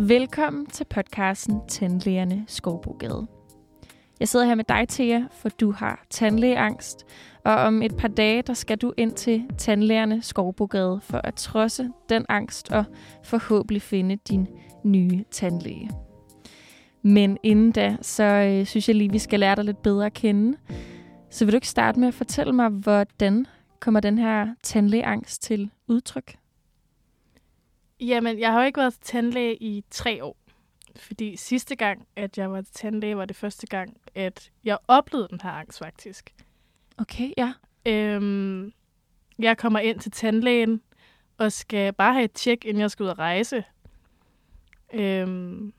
Velkommen til podcasten Tandlægerne Skovbogade. Jeg sidder her med dig, Thea, for du har tandlægeangst, og om et par dage, der skal du ind til Tandlægerne Skovbogade for at trodse den angst og forhåbentlig finde din nye tandlæge. Men inden da, så øh, synes jeg lige, vi skal lære dig lidt bedre at kende. Så vil du ikke starte med at fortælle mig, hvordan kommer den her tandlægeangst til udtryk? Jamen, jeg har jo ikke været til tandlæge i tre år. Fordi sidste gang, at jeg var til tandlæge, var det første gang, at jeg oplevede den her angst faktisk. Okay, ja. Øhm, jeg kommer ind til tandlægen og skal bare have et tjek, inden jeg skal ud og rejse. Øhm,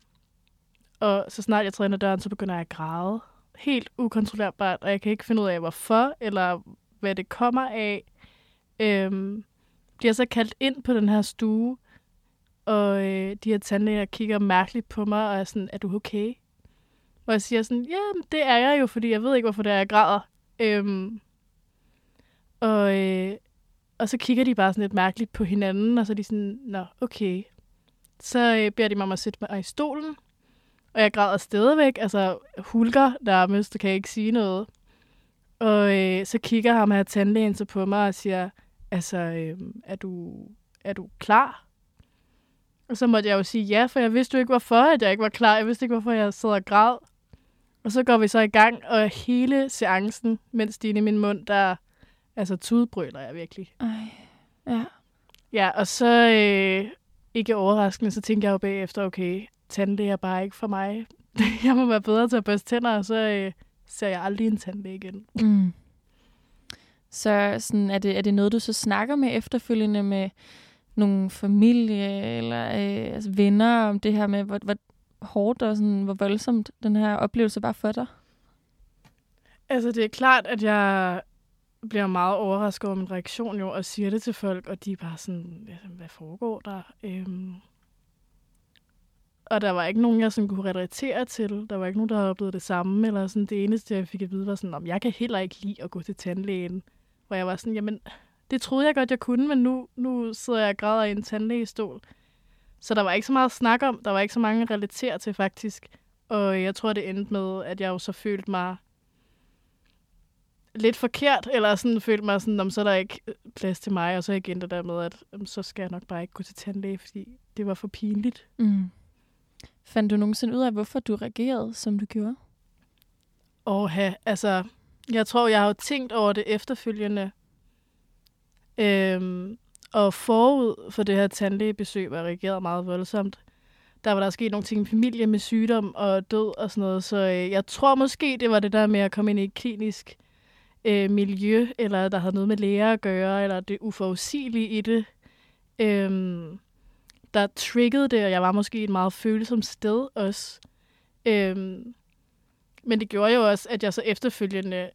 og så snart jeg træder ind ad døren, så begynder jeg at græde. Helt ukontrollerbart, og jeg kan ikke finde ud af, hvorfor, eller hvad det kommer af. Øhm, bliver så kaldt ind på den her stue, og øh, de her tandlæger kigger mærkeligt på mig og er sådan, er du okay? Og jeg siger sådan, ja, det er jeg jo, fordi jeg ved ikke, hvorfor det er, jeg græder. Øhm, og, øh, og så kigger de bare sådan lidt mærkeligt på hinanden, og så er de sådan, nå, okay. Så øh, beder de mig om at sætte mig i stolen, og jeg græder stadigvæk, altså hulker nærmest, og kan ikke sige noget. Og øh, så kigger ham her tandlægen så på mig og siger, altså, øh, er, du, er du klar? Og så måtte jeg jo sige ja, for jeg vidste jo ikke, hvorfor at jeg ikke var klar. Jeg vidste ikke, hvorfor jeg sad og græd. Og så går vi så i gang, og hele seancen, mens de er i min mund, der altså tudbrøler jeg virkelig. Ej, ja. Ja, og så øh, ikke overraskende, så tænkte jeg jo bagefter, okay, tandlæge er bare ikke for mig. jeg må være bedre til at børste tænder, og så øh, ser jeg aldrig en tandlæge igen. Mm. Så sådan, er, det, er det noget, du så snakker med efterfølgende med nogle familie eller øh, altså venner om det her med, hvor, hvor hårdt og sådan, hvor voldsomt den her oplevelse var for dig? Altså, det er klart, at jeg bliver meget overrasket over min reaktion jo, og siger det til folk, og de er bare sådan, hvad foregår der? Øhm, og der var ikke nogen, jeg sådan kunne relatere til. Der var ikke nogen, der havde oplevet det samme. Eller sådan, det eneste, jeg fik at vide, var sådan, om jeg kan heller ikke lide at gå til tandlægen. Hvor jeg var sådan, jamen, det troede jeg godt, jeg kunne, men nu, nu sidder jeg og græder i en tandlægestol. Så der var ikke så meget snakke om. Der var ikke så mange at relatere til, faktisk. Og jeg tror, det endte med, at jeg jo så følte mig lidt forkert, eller sådan følte mig sådan, om så er der ikke plads til mig, og så igen det der med, at så skal jeg nok bare ikke gå til tandlæge, fordi det var for pinligt. Mm. Fandt du nogensinde ud af, hvorfor du reagerede, som du gjorde? Åh, altså, jeg tror, jeg har jo tænkt over det efterfølgende. Øhm, og forud for det her tandlægebesøg, var jeg reageret meget voldsomt. Der var der sket nogle ting i familie med sygdom og død og sådan noget, så øh, jeg tror måske, det var det der med at komme ind i et klinisk øh, miljø, eller der havde noget med læger at gøre, eller det uforudsigelige i det. Øhm, der triggede det, og jeg var måske et meget følsomt sted også. Øhm, men det gjorde jo også, at jeg så efterfølgende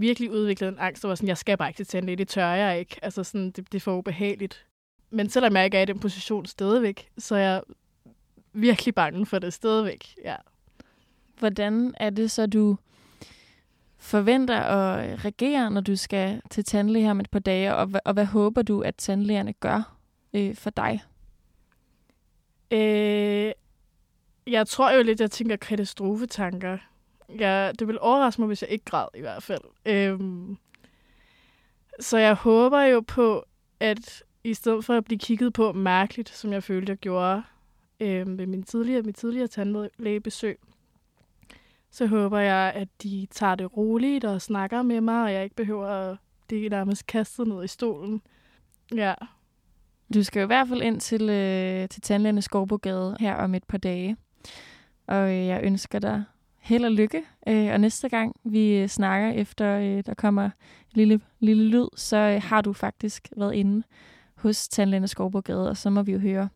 virkelig udviklede en angst, der var sådan, jeg skal bare ikke til tandlæge, det tør jeg ikke. Altså sådan, det, det er for ubehageligt. Men selvom jeg ikke er i den position stadigvæk, så er jeg virkelig bange for det stadigvæk, ja. Hvordan er det så, du forventer at reagere, når du skal til tandlæge her om et par dage, og, og hvad håber du, at tandlægerne gør øh, for dig? Øh, jeg tror jo lidt, jeg tænker katastrofetanker. Ja, det vil overraske mig, hvis jeg ikke græd i hvert fald. Øhm, så jeg håber jo på, at i stedet for at blive kigget på mærkeligt, som jeg følte, jeg gjorde øhm, ved min tidligere, mit tidligere tandlægebesøg, så håber jeg, at de tager det roligt og snakker med mig, og jeg ikke behøver at det nærmest kastet ned i stolen. Ja. Du skal jo i hvert fald ind til, øh, til tandlægen Skorbogade her om et par dage. Og øh, jeg ønsker dig held og lykke. Øh, og næste gang vi øh, snakker efter, øh, der kommer en lille, lille lyd, så øh, har du faktisk været inde hos tandlægen Skovbogade, og så må vi jo høre,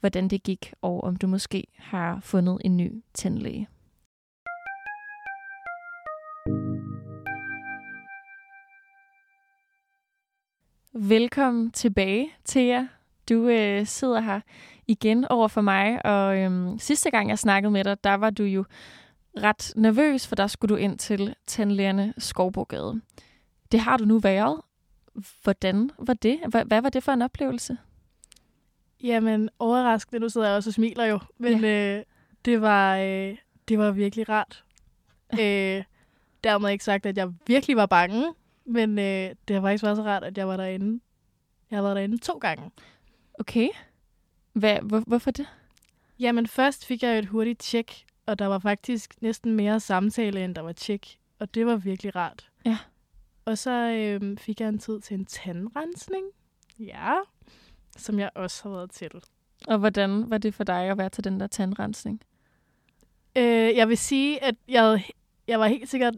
hvordan det gik, og om du måske har fundet en ny tandlæge. Velkommen tilbage, Thea. Du øh, sidder her igen over for mig, og øhm, sidste gang jeg snakkede med dig, der var du jo ret nervøs, for der skulle du ind til tandlægerne Skovbogade. Det har du nu været. Hvordan var det? Hvad, hvad var det for en oplevelse? Jamen, overraskende, nu sidder jeg også og smiler jo, men ja. øh, det, var, øh, det var virkelig rart. øh, dermed ikke sagt, at jeg virkelig var bange, men øh, det har faktisk været så rart, at jeg var derinde. Jeg har været derinde to gange. Okay. Hvad, hvor, hvorfor det? Jamen, først fik jeg et hurtigt tjek, og der var faktisk næsten mere samtale, end der var tjek. Og det var virkelig rart. Ja. Og så øh, fik jeg en tid til en tandrensning. Ja, som jeg også har været til. Og hvordan var det for dig at være til den der tandrensning? Øh, jeg vil sige, at jeg, jeg var helt sikkert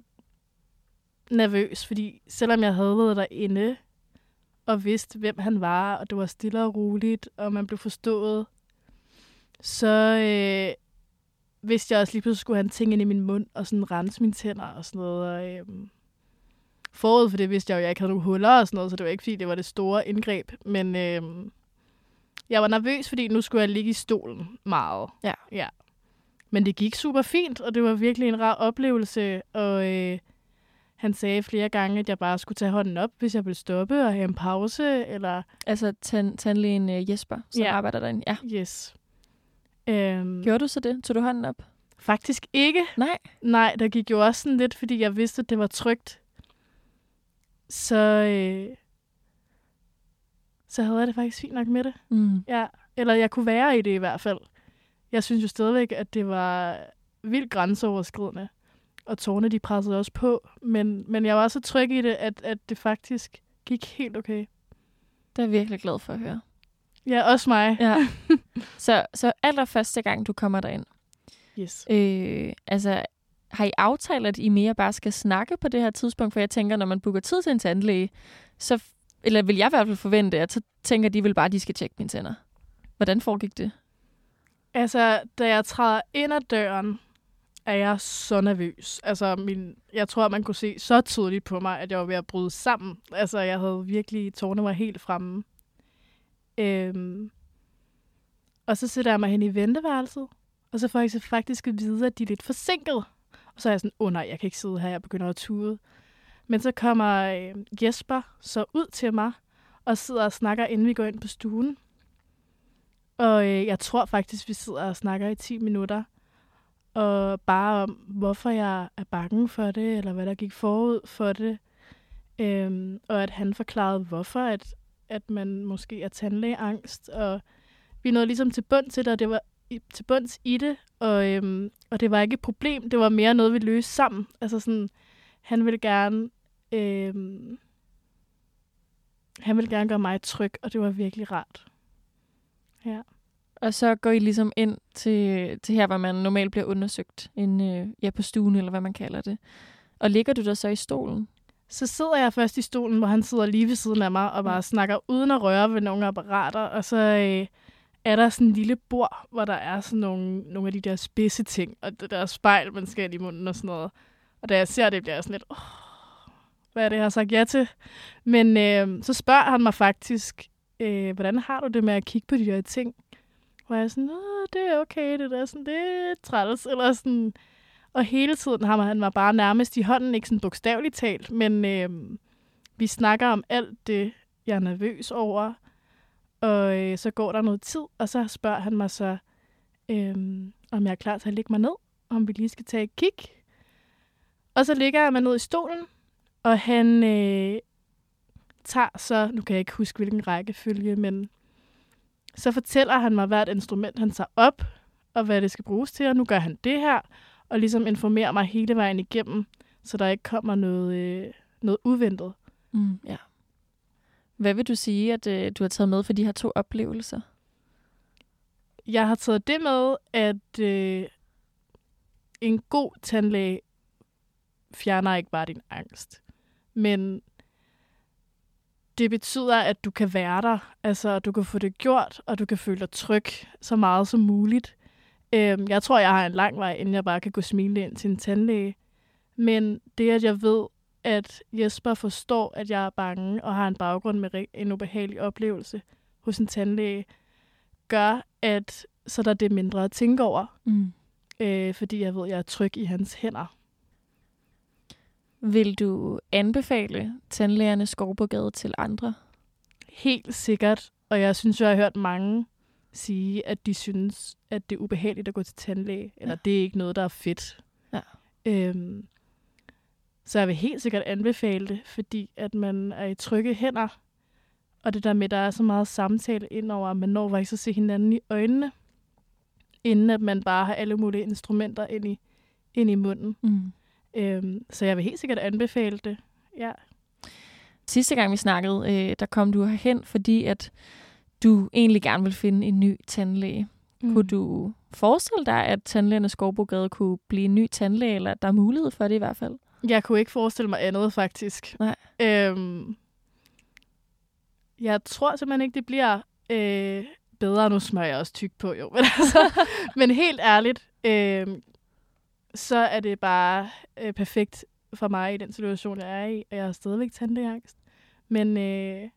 nervøs, fordi selvom jeg havde været derinde og vidste, hvem han var, og det var stille og roligt, og man blev forstået, så øh, vidste jeg også lige pludselig, skulle han ting ind i min mund og sådan rense mine tænder og sådan noget. Og, øh, forud for det vidste jeg jo, at jeg ikke havde nogen huller og sådan noget, så det var ikke fordi, det var det store indgreb. Men øh, jeg var nervøs, fordi nu skulle jeg ligge i stolen meget. Ja. ja. Men det gik super fint, og det var virkelig en rar oplevelse. Og øh, han sagde flere gange, at jeg bare skulle tage hånden op, hvis jeg ville stoppe og have en pause. Eller... Altså tan- tandlægen uh, Jesper, som ja. arbejder derinde. Ja. Yes. Øhm, Gjorde du så det? Tog du hånden op? Faktisk ikke. Nej. Nej, der gik jo også sådan lidt, fordi jeg vidste, at det var trygt. Så, øh, så havde jeg det faktisk fint nok med det. Mm. Ja, eller jeg kunne være i det i hvert fald. Jeg synes jo stadigvæk, at det var vildt grænseoverskridende. Og tårne, de pressede også på. Men, men jeg var så tryg i det, at, at det faktisk gik helt okay. Det er jeg virkelig glad for at høre. Ja, også mig. Ja. så, så allerførste gang, du kommer derind, Yes. øh, altså, har I aftalt, at I mere bare skal snakke på det her tidspunkt? For jeg tænker, når man booker tid til en tandlæge, så, eller vil jeg i hvert fald forvente, at så tænker de vel bare, at de skal tjekke mine tænder. Hvordan foregik det? Altså, da jeg træder ind ad døren, er jeg så nervøs. Altså, min, jeg tror, man kunne se så tydeligt på mig, at jeg var ved at bryde sammen. Altså, jeg havde virkelig, tårne var helt fremme. Øhm, og så sætter jeg mig hen i venteværelset, og så får jeg så faktisk at vide, at de er lidt forsinket. Og så er jeg sådan, åh oh, nej, jeg kan ikke sidde her, jeg begynder at tude. Men så kommer øh, Jesper så ud til mig, og sidder og snakker, inden vi går ind på stuen. Og øh, jeg tror faktisk, vi sidder og snakker i 10 minutter. Og bare om, hvorfor jeg er bange for det, eller hvad der gik forud for det. Øhm, og at han forklarede, hvorfor at, at man måske er tandlægeangst. Og vi nåede ligesom til bund til det, og det var til bunds i det. Og, øhm, og det var ikke et problem, det var mere noget, vi løste sammen. Altså sådan, han ville gerne... Øhm, han ville gerne gøre mig tryg, og det var virkelig rart. Ja. Og så går I ligesom ind til, til her, hvor man normalt bliver undersøgt, en, øh, ja, på stuen, eller hvad man kalder det. Og ligger du der så i stolen? Så sidder jeg først i stolen, hvor han sidder lige ved siden af mig, og bare snakker uden at røre ved nogle apparater. Og så øh, er der sådan en lille bord, hvor der er sådan nogle, nogle af de der spidse ting, og det der spejl, man skal i munden og sådan noget. Og da jeg ser det, bliver jeg sådan lidt, hvad er det, jeg har sagt ja til? Men øh, så spørger han mig faktisk, øh, hvordan har du det med at kigge på de der ting? Hvor jeg er sådan, Åh, det er okay, det der sådan, det er træls, eller sådan. Og hele tiden har han var bare nærmest i hånden, ikke sådan bogstaveligt talt, men øh, vi snakker om alt det, jeg er nervøs over. Og øh, så går der noget tid, og så spørger han mig så, øh, om jeg er klar til at lægge mig ned, om vi lige skal tage et kig. Og så ligger jeg mig ned i stolen, og han øh, tager så, nu kan jeg ikke huske hvilken rækkefølge, men så fortæller han mig hvert instrument, han tager op, og hvad det skal bruges til, og nu gør han det her, og ligesom informerer mig hele vejen igennem, så der ikke kommer noget, øh, noget uventet. Mm, ja. Hvad vil du sige, at øh, du har taget med for de her to oplevelser? Jeg har taget det med, at øh, en god tandlæge fjerner ikke bare din angst, men det betyder, at du kan være der, altså du kan få det gjort, og du kan føle dig tryg så meget som muligt. Øhm, jeg tror, jeg har en lang vej, inden jeg bare kan gå smilende ind til en tandlæge. Men det, at jeg ved, at Jesper forstår, at jeg er bange og har en baggrund med en ubehagelig oplevelse hos en tandlæge, gør, at så der er det mindre at tænke over. Mm. Øh, fordi jeg ved, at jeg er tryg i hans hænder. Vil du anbefale tandlægerne Skovbogade til andre? Helt sikkert. Og jeg synes, jeg har hørt mange sige, at de synes, at det er ubehageligt at gå til tandlæge, eller det er ikke noget, der er fedt. Ja. Øhm, så jeg vil helt sikkert anbefale det, fordi at man er i trygge hænder, og det der med, at der er så meget samtale indover, at man når faktisk at se hinanden i øjnene, inden at man bare har alle mulige instrumenter ind i, ind i munden. Mm. Øhm, så jeg vil helt sikkert anbefale det. Ja. Sidste gang vi snakkede, øh, der kom du herhen, fordi at du egentlig gerne vil finde en ny tandlæge. Mm. Kunne du forestille dig, at tandlægernes Skovbrogade kunne blive en ny tandlæge, eller at der er mulighed for det i hvert fald? Jeg kunne ikke forestille mig andet, faktisk. Nej. Øhm, jeg tror simpelthen ikke, det bliver øh, bedre. Nu smører jeg også tyk på, jo. Men, altså, men helt ærligt, øh, så er det bare øh, perfekt for mig i den situation, jeg er i. Og jeg har stadigvæk tandlægeangst. Men, øh,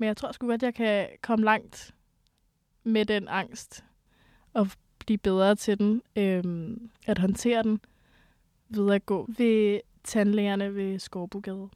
men jeg tror sgu godt, jeg kan komme langt med den angst. Og blive bedre til den. øhm, at håndtere den ved at gå ved tandlægerne ved Skovbogade.